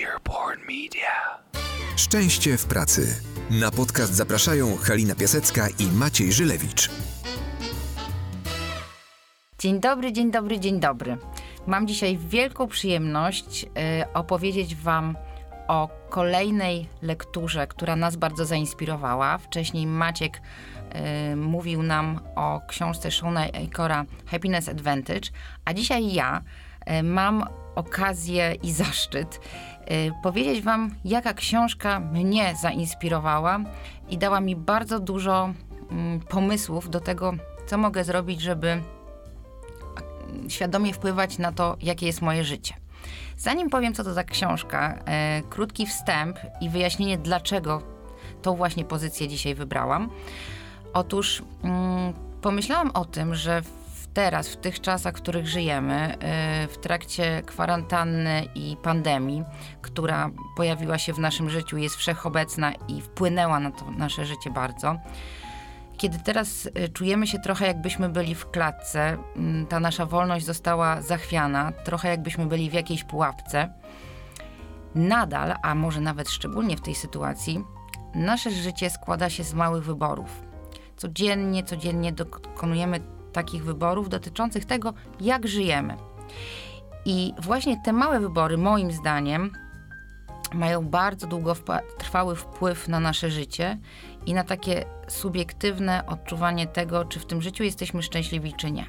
Earborn Media. Szczęście w pracy. Na podcast zapraszają Halina Piasecka i Maciej Żylewicz. Dzień dobry, dzień dobry, dzień dobry. Mam dzisiaj wielką przyjemność y, opowiedzieć Wam o kolejnej lekturze, która nas bardzo zainspirowała. Wcześniej Maciek y, mówił nam o książce Shona Acora Happiness Advantage, a dzisiaj ja y, mam okazję i zaszczyt powiedzieć Wam, jaka książka mnie zainspirowała i dała mi bardzo dużo mm, pomysłów do tego, co mogę zrobić, żeby świadomie wpływać na to, jakie jest moje życie. Zanim powiem, co to za książka, e, krótki wstęp i wyjaśnienie, dlaczego tą właśnie pozycję dzisiaj wybrałam. Otóż mm, pomyślałam o tym, że teraz, w tych czasach, w których żyjemy, e, w trakcie kwarantanny i pandemii, która pojawiła się w naszym życiu, jest wszechobecna i wpłynęła na to nasze życie bardzo, kiedy teraz y, czujemy się trochę jakbyśmy byli w klatce, mm, ta nasza wolność została zachwiana, trochę jakbyśmy byli w jakiejś pułapce, nadal, a może nawet szczególnie w tej sytuacji, nasze życie składa się z małych wyborów. Codziennie, codziennie dokonujemy takich wyborów dotyczących tego, jak żyjemy. I właśnie te małe wybory, moim zdaniem, mają bardzo długotrwały wpływ na nasze życie i na takie subiektywne odczuwanie tego, czy w tym życiu jesteśmy szczęśliwi, czy nie.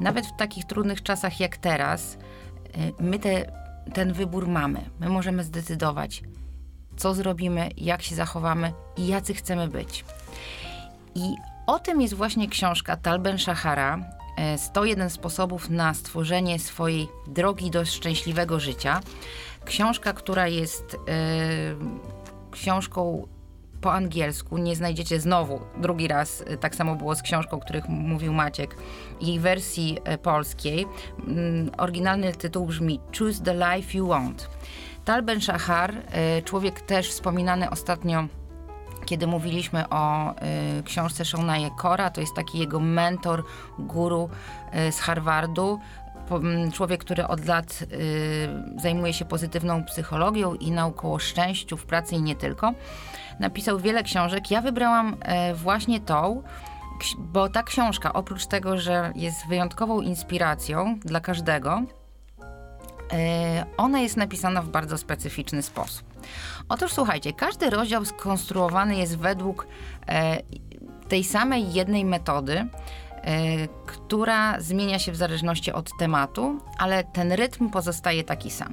Nawet w takich trudnych czasach jak teraz, y, my te, ten wybór mamy. My możemy zdecydować, co zrobimy, jak się zachowamy i jacy chcemy być. I o tym jest właśnie książka Talben Shahara. 101 y, sposobów na stworzenie swojej drogi do szczęśliwego życia. Książka, która jest yy, książką po angielsku nie znajdziecie znowu, drugi raz, y, tak samo było z książką, o których mówił Maciek, jej wersji polskiej. Mm, oryginalny tytuł brzmi Choose the Life You Want. Tal Ben Shahar, człowiek też wspominany ostatnio kiedy mówiliśmy o y, książce Shona Cora, to jest taki jego mentor, guru y, z Harvardu, człowiek, który od lat y, zajmuje się pozytywną psychologią i nauką o szczęściu w pracy i nie tylko. Napisał wiele książek. Ja wybrałam y, właśnie tą, bo ta książka, oprócz tego, że jest wyjątkową inspiracją dla każdego, y, ona jest napisana w bardzo specyficzny sposób. Otóż słuchajcie, każdy rozdział skonstruowany jest według e, tej samej jednej metody, E, która zmienia się w zależności od tematu, ale ten rytm pozostaje taki sam.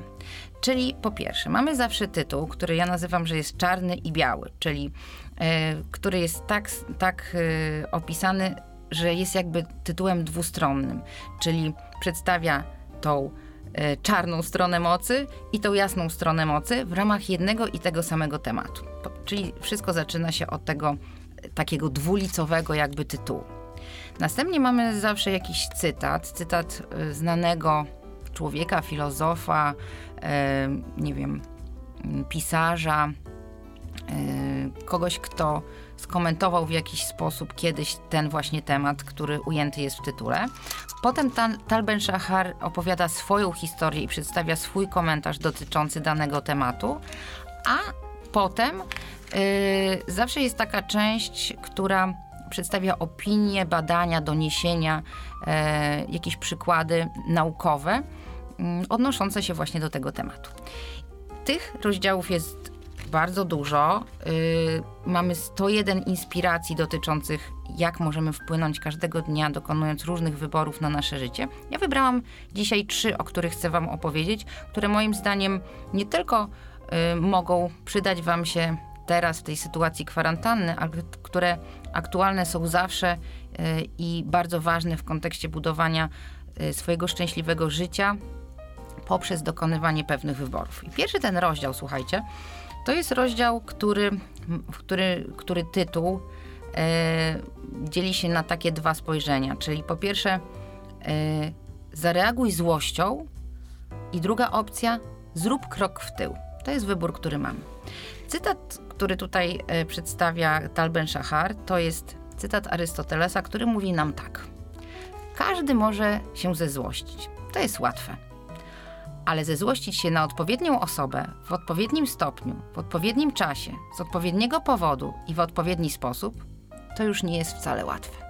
Czyli po pierwsze, mamy zawsze tytuł, który ja nazywam, że jest czarny i biały, czyli e, który jest tak, tak e, opisany, że jest jakby tytułem dwustronnym, czyli przedstawia tą czarną stronę mocy i tą jasną stronę mocy w ramach jednego i tego samego tematu. Czyli wszystko zaczyna się od tego takiego dwulicowego jakby tytułu. Następnie mamy zawsze jakiś cytat, cytat y, znanego człowieka, filozofa, nie wiem, pisarza, kogoś, kto skomentował w jakiś sposób kiedyś ten właśnie temat, który ujęty jest w tytule. Potem Tal Ben Shahar opowiada swoją historię i przedstawia swój komentarz dotyczący danego tematu, a potem yy, zawsze jest taka część, która przedstawia opinie, badania, doniesienia, e, jakieś przykłady naukowe mm, odnoszące się właśnie do tego tematu. Tych rozdziałów jest bardzo dużo. Y, mamy 101 inspiracji dotyczących, jak możemy wpłynąć każdego dnia, dokonując różnych wyborów na nasze życie. Ja wybrałam dzisiaj trzy, o których chcę Wam opowiedzieć, które moim zdaniem nie tylko y, mogą przydać Wam się teraz w tej sytuacji kwarantanny, ale które aktualne są zawsze e, i bardzo ważne w kontekście budowania e, swojego szczęśliwego życia poprzez dokonywanie pewnych wyborów. I pierwszy ten rozdział, słuchajcie, to jest rozdział, który, który, który tytuł e, dzieli się na takie dwa spojrzenia. Czyli po pierwsze, e, zareaguj złością, i druga opcja, zrób krok w tył. To jest wybór, który mamy. Cytat, który tutaj e, przedstawia Talben Shahar, to jest cytat Arystotelesa, który mówi nam tak. Każdy może się zezłościć. To jest łatwe. Ale zezłościć się na odpowiednią osobę w odpowiednim stopniu, w odpowiednim czasie, z odpowiedniego powodu i w odpowiedni sposób, to już nie jest wcale łatwe.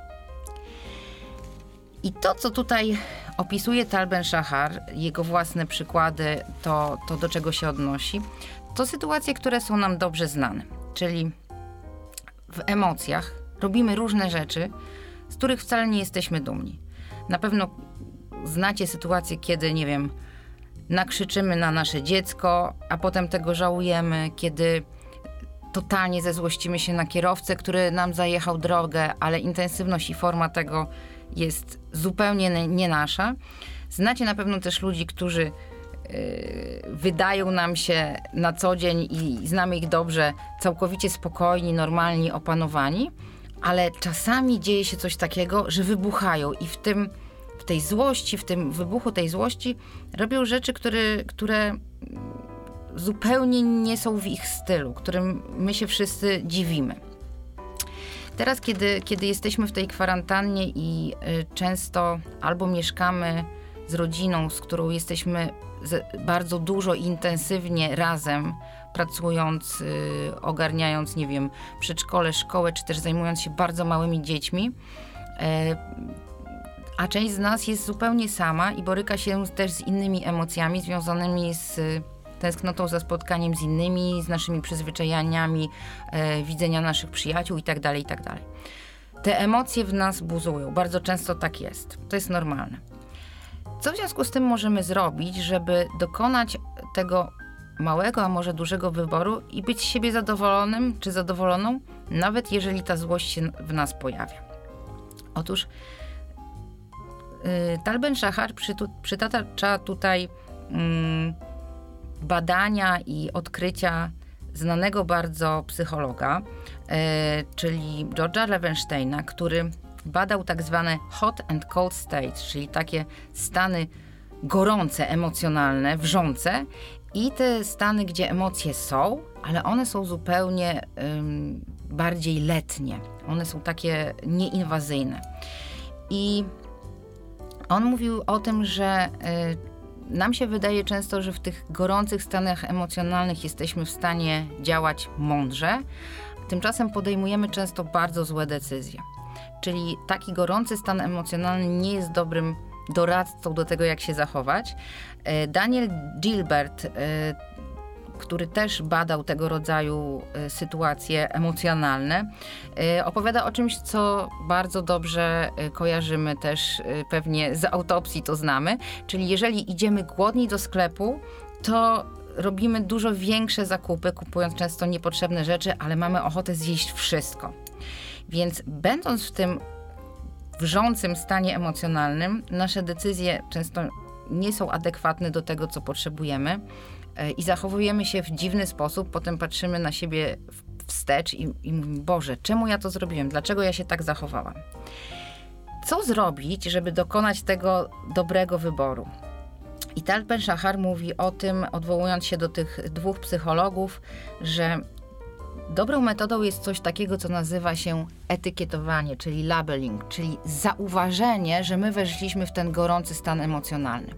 I to, co tutaj opisuje Talben Shahar, jego własne przykłady, to, to do czego się odnosi, to sytuacje, które są nam dobrze znane. Czyli w emocjach robimy różne rzeczy, z których wcale nie jesteśmy dumni. Na pewno znacie sytuację, kiedy, nie wiem, nakrzyczymy na nasze dziecko, a potem tego żałujemy, kiedy totalnie zezłościmy się na kierowcę, który nam zajechał drogę, ale intensywność i forma tego jest zupełnie nie nasza. Znacie na pewno też ludzi, którzy yy, wydają nam się na co dzień i znamy ich dobrze, całkowicie spokojni, normalni, opanowani, ale czasami dzieje się coś takiego, że wybuchają i w tym tej złości, w tym wybuchu tej złości robią rzeczy, które, które zupełnie nie są w ich stylu, którym my się wszyscy dziwimy. Teraz, kiedy, kiedy jesteśmy w tej kwarantannie i y, często albo mieszkamy z rodziną, z którą jesteśmy bardzo dużo intensywnie razem, pracując, y, ogarniając, nie wiem, przedszkole, szkołę, czy też zajmując się bardzo małymi dziećmi, y, a część z nas jest zupełnie sama i boryka się też z innymi emocjami związanymi z tęsknotą za spotkaniem z innymi, z naszymi przyzwyczajeniami, e, widzenia naszych przyjaciół itd., tak itd. Tak Te emocje w nas buzują. Bardzo często tak jest. To jest normalne. Co w związku z tym możemy zrobić, żeby dokonać tego małego, a może dużego wyboru i być z siebie zadowolonym czy zadowoloną, nawet jeżeli ta złość się w nas pojawia? Otóż yy, Talben Shahar przytacza tutaj yy, badania i odkrycia znanego bardzo psychologa, e, czyli George'a Levensteina, który badał tak zwane hot and cold states, czyli takie stany gorące, emocjonalne, wrzące i te stany, gdzie emocje są, ale one są zupełnie bardziej letnie. One są takie nieinwazyjne. I on mówił o tym, że y, nam się wydaje często, że w tych gorących stanach emocjonalnych jesteśmy w stanie działać mądrze, tymczasem podejmujemy często bardzo złe decyzje. Czyli taki gorący stan emocjonalny nie jest dobrym doradcą do tego, jak się zachować. E, Daniel Gilbert e, który też badał tego rodzaju e, sytuacje emocjonalne, e, opowiada o czymś, co bardzo dobrze e, kojarzymy też pewnie z autopsji to znamy, czyli jeżeli idziemy głodni do sklepu, to robimy dużo większe zakupy, kupując często niepotrzebne rzeczy, ale mamy ochotę zjeść wszystko. Więc będąc w tym wrzącym stanie emocjonalnym, nasze decyzje często nie są adekwatne do tego, co potrzebujemy. E, i zachowujemy się w dziwny sposób, potem patrzymy na siebie wstecz i, i mówimy, Boże, czemu ja to zrobiłem? Dlaczego ja się tak zachowałam? Co zrobić, żeby dokonać tego dobrego wyboru? I Tal Ben Shahar mówi o tym, odwołując się do tych dwóch psychologów, że dobrą metodą jest coś takiego, co nazywa się etykietowanie, czyli labeling, czyli zauważenie, że my weszliśmy w ten gorący stan emocjonalny.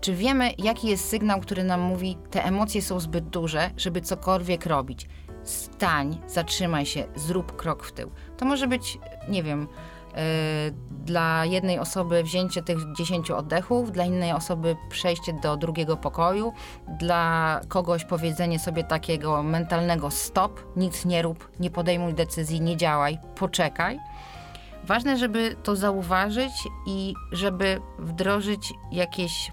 Czy wiemy, jaki jest sygnał, który nam mówi, te emocje są zbyt duże, żeby cokolwiek robić? Stań, zatrzymaj się, zrób krok w tył. To może być, nie wiem, dla jednej osoby wzięcie tych 10 oddechów, dla innej osoby przejście do drugiego pokoju, dla kogoś powiedzenie sobie takiego mentalnego stop, nic nie rób, nie podejmuj decyzji, nie działaj, poczekaj. Ważne, żeby to zauważyć i żeby wdrożyć jakieś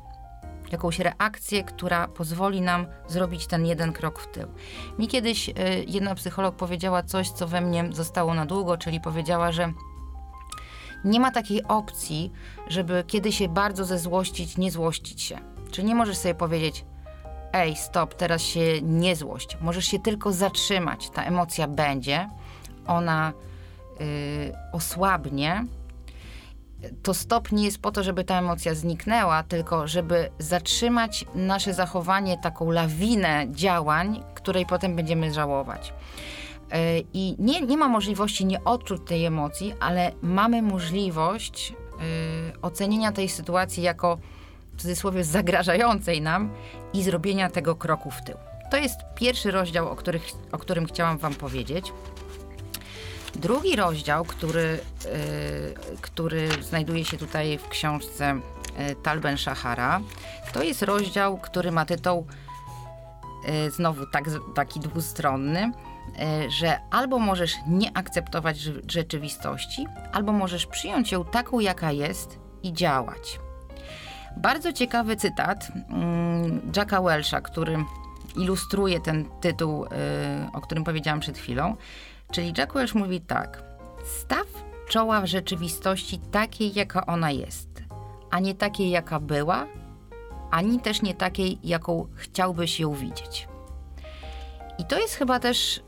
jakąś reakcję, która pozwoli nam zrobić ten jeden krok w tył. Mi kiedyś y, jedna psycholog powiedziała coś, co we mnie zostało na długo, czyli powiedziała, że nie ma takiej opcji, żeby kiedy się bardzo zezłościć, nie złościć się. Czyli nie możesz sobie powiedzieć, ej, stop, teraz się nie złość. Możesz się tylko zatrzymać. Ta emocja będzie, ona yy, osłabnie, to stop nie jest po to, żeby ta emocja zniknęła, tylko żeby zatrzymać nasze zachowanie, taką lawinę działań, której potem będziemy żałować. E, I nie, nie ma możliwości nie odczuć tej emocji, ale mamy możliwość y, ocenienia tej sytuacji jako w cudzysłowie zagrażającej nam i zrobienia tego kroku w tył. To jest pierwszy rozdział, o, których, o którym chciałam Wam powiedzieć. Drugi rozdział, który, yy, który znajduje się tutaj w książce Talben Shahara, to jest rozdział, który ma tytuł znowu tak, taki dwustronny, że albo możesz nie akceptować rzeczywistości, albo możesz przyjąć ją taką, jaka jest i działać. Bardzo ciekawy cytat mm, Jacka Welsha, który ilustruje ten tytuł, o którym powiedziałam przed chwilą. Czyli Jack Welch mówi tak: Staw czoła w rzeczywistości takiej, jaka ona jest, a nie takiej, jaka była, ani też nie takiej, jaką chciałbyś ją widzieć. I to jest chyba też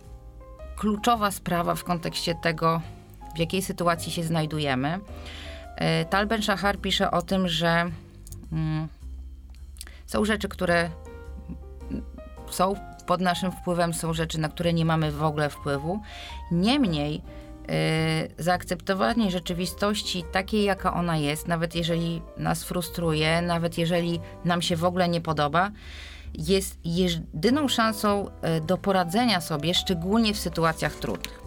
kluczowa sprawa w kontekście tego, w jakiej sytuacji się znajdujemy. E, Tal Ben Shahar pisze o tym, że mm, są rzeczy, które są pod naszym wpływem są rzeczy, na które nie mamy w ogóle wpływu. Niemniej yy, zaakceptowanie rzeczywistości takiej, jaka ona jest, nawet jeżeli nas frustruje, nawet jeżeli nam się w ogóle nie podoba, jest jedyną szansą yy, do poradzenia sobie, szczególnie w sytuacjach trudnych.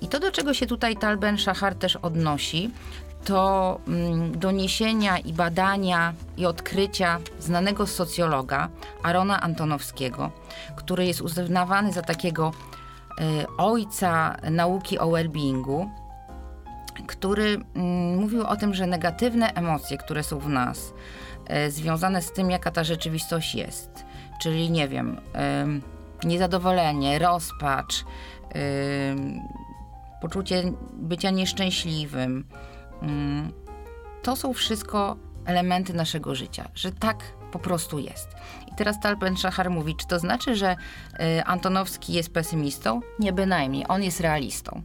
I to, do czego się tutaj Talben Shahar też odnosi, to mm, doniesienia i badania i odkrycia znanego socjologa Arona Antonowskiego, który jest uznawany za takiego y, ojca nauki o well-beingu, który mm, mówił o tym, że negatywne emocje, które są w nas, y, związane z tym, jaka ta rzeczywistość jest, czyli nie wiem, niezadowolenie, rozpacz, poczucie bycia nieszczęśliwym, Mm, to są wszystko elementy naszego życia, że tak po prostu jest. I teraz Talpen Szachar mówi, czy to znaczy, że y, Antonowski jest pesymistą? Nie bynajmniej, on jest realistą.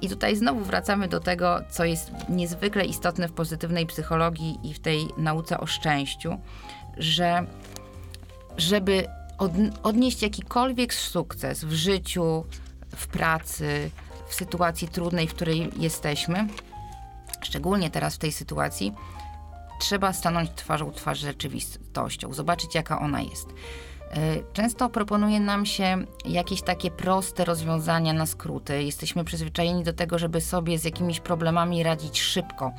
I tutaj znowu wracamy do tego, co jest niezwykle istotne w pozytywnej psychologii i w tej nauce o szczęściu, że żeby od, odnieść jakikolwiek sukces w życiu, w pracy, w sytuacji trudnej, w której jesteśmy, szczególnie teraz w tej sytuacji, trzeba stanąć twarzą twarz rzeczywistością, zobaczyć jaka ona jest. E, często proponuje nam się jakieś takie proste rozwiązania na skróty. Jesteśmy przyzwyczajeni do tego, żeby sobie z jakimiś problemami radzić szybko.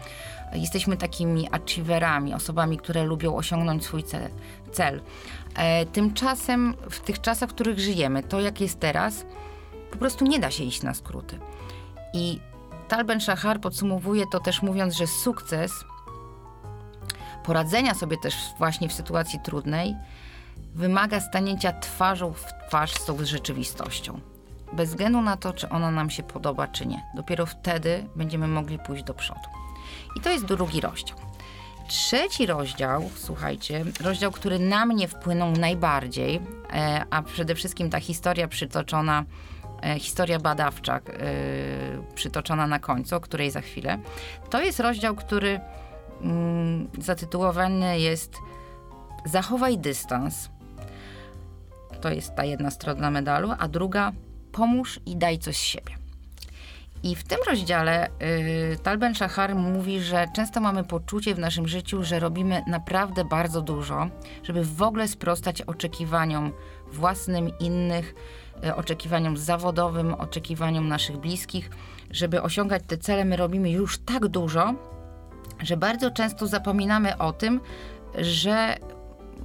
Jesteśmy takimi achieverami, osobami, które lubią osiągnąć swój cel. cel. Tymczasem w tych czasach, w których żyjemy, to jak jest teraz, po prostu nie da się iść na skróty. I Tal Ben Shahar podsumowuje to też mówiąc, że sukces poradzenia sobie też właśnie w sytuacji trudnej wymaga stanięcia twarzą w twarz z tą rzeczywistością. Bez względu na to, czy ona nam się podoba, czy nie. Dopiero wtedy będziemy mogli pójść do przodu. I to jest drugi rozdział. Trzeci rozdział, słuchajcie, rozdział, który na mnie wpłynął najbardziej, e, a przede wszystkim ta historia przytoczona E, historia badawcza e, przytoczona na końcu, o której za chwilę. To jest rozdział, który mm, zatytułowany jest Zachowaj dystans. To jest ta jedna strona medalu, a druga Pomóż i daj coś z siebie. I w tym rozdziale y, Talben Shahar mówi, że często mamy poczucie w naszym życiu, że robimy naprawdę bardzo dużo, żeby w ogóle sprostać oczekiwaniom własnym, innych, y, oczekiwaniom zawodowym, oczekiwaniom naszych bliskich. Żeby osiągać te cele, my robimy już tak dużo, że bardzo często zapominamy o tym, że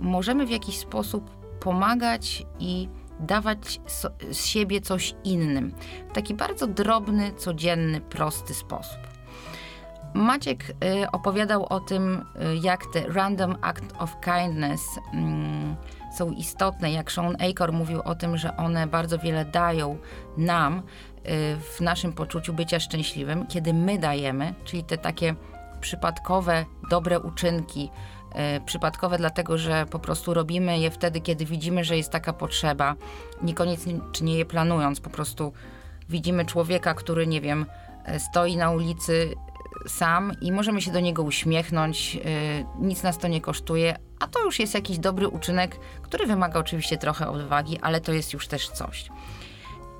możemy w jakiś sposób pomagać i dawać z siebie coś innym. W taki bardzo drobny, codzienny, prosty sposób. Maciek y, opowiadał o tym, y, jak te random act of kindness mm, są istotne, jak Sean Acor mówił o tym, że one bardzo wiele dają nam y, w naszym poczuciu bycia szczęśliwym, kiedy my dajemy, czyli te takie przypadkowe, dobre uczynki, przypadkowe, dlatego że po prostu robimy je wtedy, kiedy widzimy, że jest taka potrzeba, niekoniecznie je planując, po prostu widzimy człowieka, który, nie wiem, e, stoi na ulicy sam i możemy się do niego uśmiechnąć, e, nic nas to nie kosztuje, a to już jest jakiś dobry uczynek, który wymaga oczywiście trochę odwagi, ale to jest już też coś.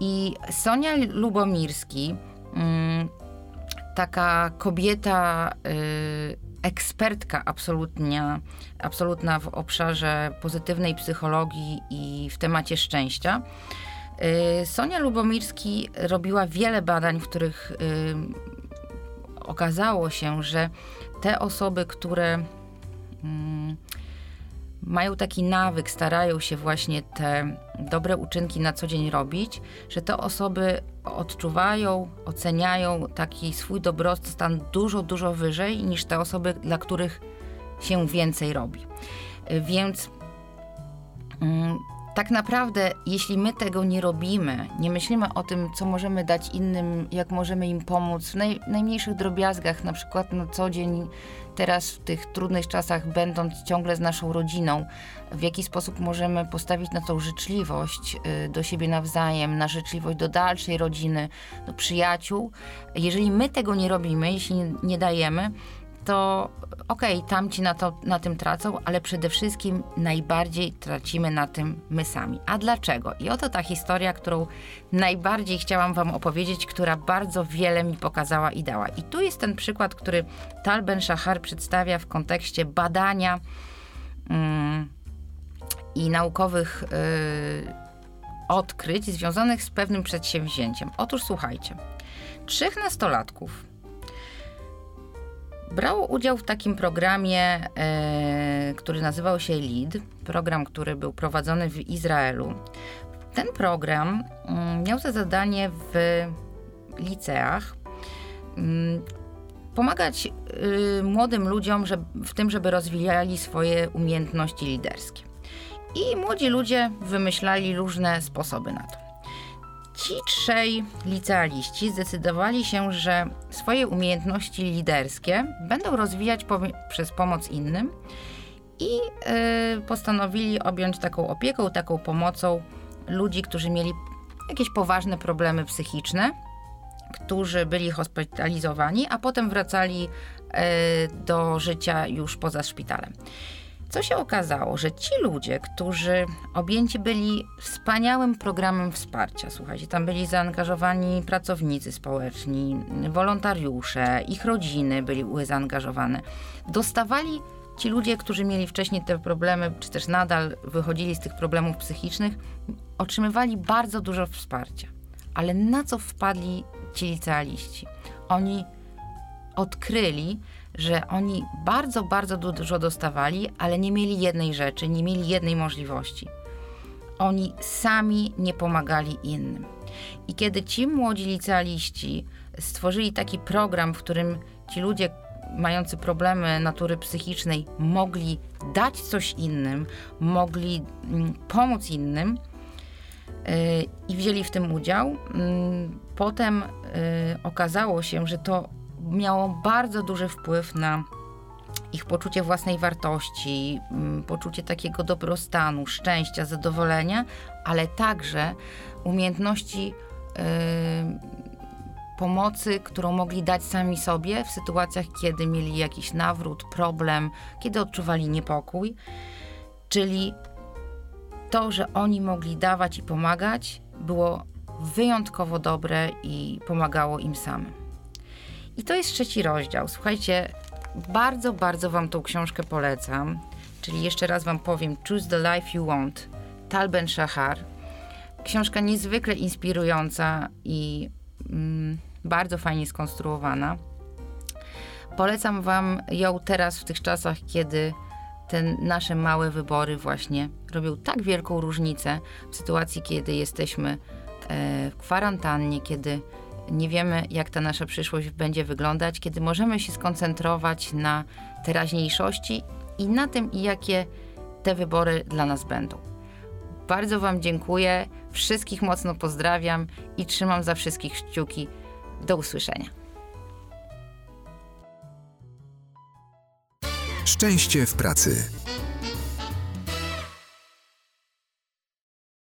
I Sonia Lubomirski, mm, taka kobieta ekspertka absolutnie, absolutna w obszarze pozytywnej psychologii i w temacie szczęścia. Y, Sonia Lubomirski robiła wiele badań, w których y, okazało się, że te osoby, które mm, mają taki nawyk, starają się właśnie te dobre uczynki na co dzień robić, że te osoby odczuwają, oceniają taki swój dobrostan dużo, dużo wyżej niż te osoby, dla których się więcej robi. Więc mm, tak naprawdę, jeśli my tego nie robimy, nie myślimy o tym, co możemy dać innym, jak możemy im pomóc w naj, najmniejszych drobiazgach, na przykład na co dzień, teraz w tych trudnych czasach, będąc ciągle z naszą rodziną, w jaki sposób możemy postawić na tą życzliwość y, do siebie nawzajem, na życzliwość do dalszej rodziny, do przyjaciół. Jeżeli my tego nie robimy, jeśli nie, nie dajemy, to okej, okay, tamci na, to, na tym tracą, ale przede wszystkim najbardziej tracimy na tym my sami. A dlaczego? I oto ta historia, którą najbardziej chciałam Wam opowiedzieć, która bardzo wiele mi pokazała i dała. I tu jest ten przykład, który Tal Ben Shahar przedstawia w kontekście badania mm, i naukowych yy, odkryć związanych z pewnym przedsięwzięciem. Otóż słuchajcie, trzech nastolatków brało udział w takim programie, e, który nazywał się LEAD, program, który był prowadzony w Izraelu. Ten program mm, miał za zadanie w liceach mm, pomagać y, młodym ludziom w tym, żeby rozwijali swoje umiejętności liderskie. I młodzi ludzie wymyślali różne sposoby na to. Ci trzej licealiści zdecydowali się, że swoje umiejętności liderskie będą rozwijać przez pomoc innym i yy, postanowili objąć taką opieką, taką pomocą ludzi, którzy mieli jakieś poważne problemy psychiczne, którzy byli hospitalizowani, a potem wracali yy, do życia już poza szpitalem. Co się okazało, że ci ludzie, którzy objęci byli wspaniałym programem wsparcia, słuchajcie, tam byli zaangażowani pracownicy społeczni, wolontariusze, ich rodziny byli zaangażowane, dostawali ci ludzie, którzy mieli wcześniej te problemy, czy też nadal wychodzili z tych problemów psychicznych, otrzymywali bardzo dużo wsparcia. Ale na co wpadli ci licealiści? Oni odkryli, że oni bardzo, bardzo dużo dostawali, ale nie mieli jednej rzeczy, nie mieli jednej możliwości. Oni sami nie pomagali innym. I kiedy ci młodzi licealiści stworzyli taki program, w którym ci ludzie mający problemy natury psychicznej mogli dać coś innym, mogli mm, pomóc innym yy, i wzięli w tym udział, yy, potem yy, okazało się, że to miało bardzo duży wpływ na ich poczucie własnej wartości, mm, poczucie takiego dobrostanu, szczęścia, zadowolenia, ale także umiejętności yy, pomocy, którą mogli dać sami sobie w sytuacjach, kiedy mieli jakiś nawrót, problem, kiedy odczuwali niepokój. Czyli to, że oni mogli dawać i pomagać, było wyjątkowo dobre i pomagało im samym. I to jest trzeci rozdział. Słuchajcie, bardzo, bardzo Wam tą książkę polecam. Czyli jeszcze raz Wam powiem: Choose the Life You Want, Tal Ben Shahar. Książka niezwykle inspirująca i mm, bardzo fajnie skonstruowana. Polecam Wam ją teraz w tych czasach, kiedy te nasze małe wybory właśnie robią tak wielką różnicę w sytuacji, kiedy jesteśmy e, w kwarantannie, kiedy nie wiemy, jak ta nasza przyszłość będzie wyglądać, kiedy możemy się skoncentrować na teraźniejszości i na tym, jakie te wybory dla nas będą. Bardzo Wam dziękuję, wszystkich mocno pozdrawiam i trzymam za wszystkich kciuki. Do usłyszenia. Szczęście w pracy.